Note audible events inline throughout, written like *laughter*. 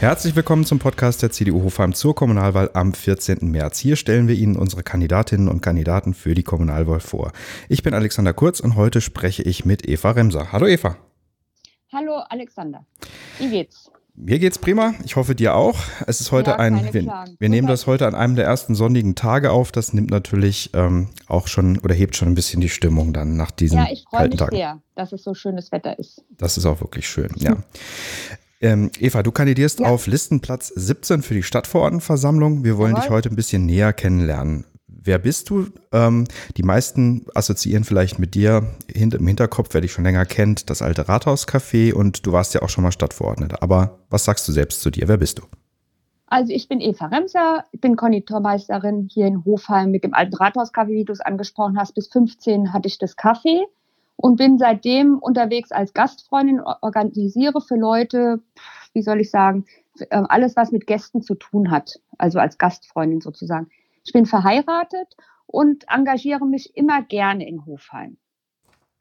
Herzlich willkommen zum Podcast der CDU Hofheim zur Kommunalwahl am 14. März. Hier stellen wir Ihnen unsere Kandidatinnen und Kandidaten für die Kommunalwahl vor. Ich bin Alexander Kurz und heute spreche ich mit Eva Remser. Hallo Eva. Hallo Alexander. Wie geht's? Mir geht's prima. Ich hoffe dir auch. Es ist heute ja, ein. Wir, wir nehmen das heute an einem der ersten sonnigen Tage auf. Das nimmt natürlich ähm, auch schon oder hebt schon ein bisschen die Stimmung dann nach diesen Ja, ich freue mich Tagen. sehr, dass es so schönes Wetter ist. Das ist auch wirklich schön, ja. *laughs* Ähm, Eva, du kandidierst ja. auf Listenplatz 17 für die Stadtverordnetenversammlung. Wir wollen Jawohl. dich heute ein bisschen näher kennenlernen. Wer bist du? Ähm, die meisten assoziieren vielleicht mit dir hint im Hinterkopf, wer dich schon länger kennt, das alte Rathauscafé und du warst ja auch schon mal Stadtverordnete. Aber was sagst du selbst zu dir? Wer bist du? Also ich bin Eva Remser, ich bin Konditormeisterin hier in Hofheim mit dem alten Rathauscafé, wie du es angesprochen hast. Bis 15 hatte ich das Café und bin seitdem unterwegs als Gastfreundin, organisiere für Leute, wie soll ich sagen, ähm, alles, was mit Gästen zu tun hat, also als Gastfreundin sozusagen. Ich bin verheiratet und engagiere mich immer gerne in Hofheim.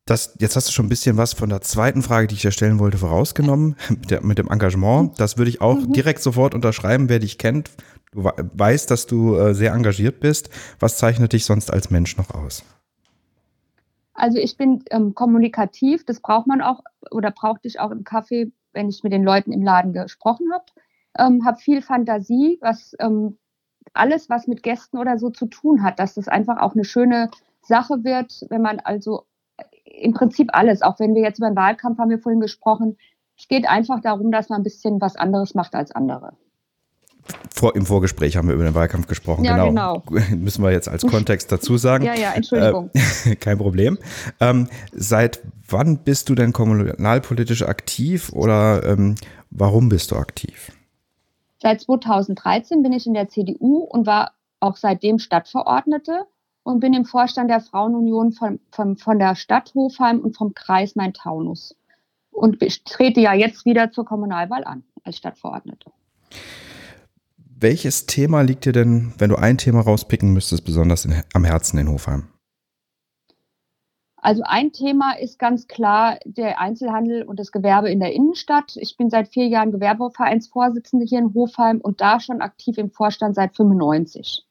Das, jetzt hast du schon ein bisschen was von der zweiten Frage, die ich dir stellen wollte, vorausgenommen, *laughs* mit, der, mit dem Engagement. Das würde ich auch mhm. direkt sofort unterschreiben, wer dich kennt. Du weißt, dass du äh, sehr engagiert bist. Was zeichnet dich sonst als Mensch noch aus? Also ich bin ähm, kommunikativ, das braucht man auch oder brauchte ich auch im Café, wenn ich mit den Leuten im Laden gesprochen habe. Ähm, habe viel Fantasie, was ähm, alles, was mit Gästen oder so zu tun hat, dass das einfach auch eine schöne Sache wird, wenn man also im Prinzip alles, auch wenn wir jetzt über den Wahlkampf haben wir vorhin gesprochen, es geht einfach darum, dass man ein bisschen was anderes macht als andere. Vor, Im Vorgespräch haben wir über den Wahlkampf gesprochen. Ja, genau. genau. *laughs* Müssen wir jetzt als Kontext dazu sagen. ja, ja, Entschuldigung. Äh, *laughs* kein Problem. Ähm, seit wann bist du denn kommunalpolitisch aktiv oder ähm, warum bist du aktiv? Seit 2013 bin ich in der CDU und war auch seitdem Stadtverordnete und bin im Vorstand der Frauenunion von, von, von der Stadt Hofheim und vom Kreis Main-Taunus. Und trete ja jetzt wieder zur Kommunalwahl an als Stadtverordnete. Welches Thema liegt dir denn, wenn du ein Thema rauspicken müsstest, besonders in, am Herzen in Hofheim? Also ein Thema ist ganz klar der Einzelhandel und das Gewerbe in der Innenstadt. Ich bin seit vier Jahren Gewerbevereinsvorsitzende hier in Hofheim und da schon aktiv im Vorstand seit 95.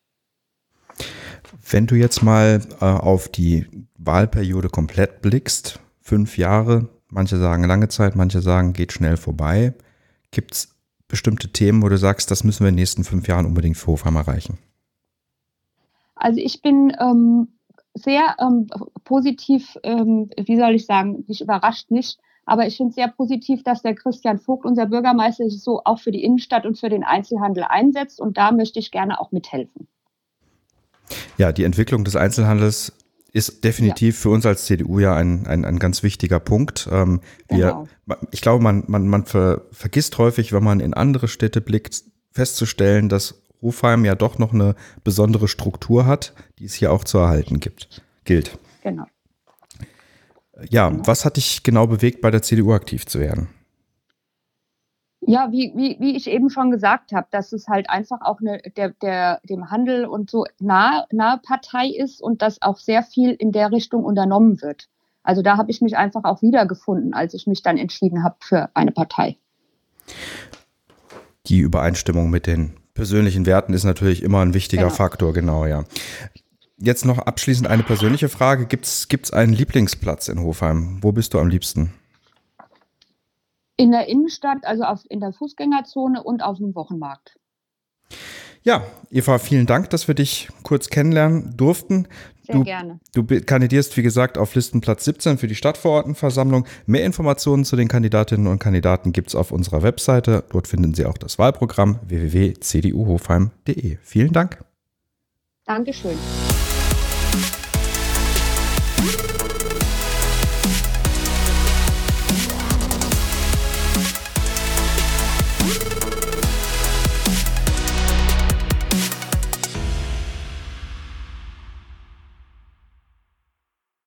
Wenn du jetzt mal äh, auf die Wahlperiode komplett blickst, fünf Jahre, manche sagen lange Zeit, manche sagen geht schnell vorbei, gibt es bestimmte Themen, wo du sagst, das müssen wir in den nächsten fünf Jahren unbedingt für Hofheim erreichen? Also ich bin ähm, sehr ähm, positiv, ähm, wie soll ich sagen, mich überrascht nicht, aber ich finde es sehr positiv, dass der Christian Vogt, unser Bürgermeister, sich so auch für die Innenstadt und für den Einzelhandel einsetzt und da möchte ich gerne auch mithelfen. Ja, die Entwicklung des Einzelhandels ist definitiv ja. für uns als CDU ja ein, ein, ein ganz wichtiger Punkt. Ähm, wir, genau. Ich glaube, man, man, man ver, vergisst häufig, wenn man in andere Städte blickt, festzustellen, dass Hofheim ja doch noch eine besondere Struktur hat, die es hier auch zu erhalten gibt, gilt. Genau. Ja, genau. was hat dich genau bewegt, bei der CDU aktiv zu werden? Ja, wie, wie, wie ich eben schon gesagt habe, dass es halt einfach auch eine, der, der, dem Handel und so nahe, nahe Partei ist und dass auch sehr viel in der Richtung unternommen wird. Also da habe ich mich einfach auch wiedergefunden, als ich mich dann entschieden habe für eine Partei. Die Übereinstimmung mit den persönlichen Werten ist natürlich immer ein wichtiger genau. Faktor, genau, ja. Jetzt noch abschließend eine persönliche Frage. Gibt es einen Lieblingsplatz in Hofheim? Wo bist du am liebsten? In der Innenstadt, also auf, in der Fußgängerzone und auf dem Wochenmarkt. Ja, Eva, vielen Dank, dass wir dich kurz kennenlernen durften. Sehr du, gerne. Du kandidierst, wie gesagt, auf Listenplatz 17 für die Stadtverordnetenversammlung. Mehr Informationen zu den Kandidatinnen und Kandidaten gibt es auf unserer Webseite. Dort finden Sie auch das Wahlprogramm www.cduhofheim.de. Vielen Dank. Dankeschön.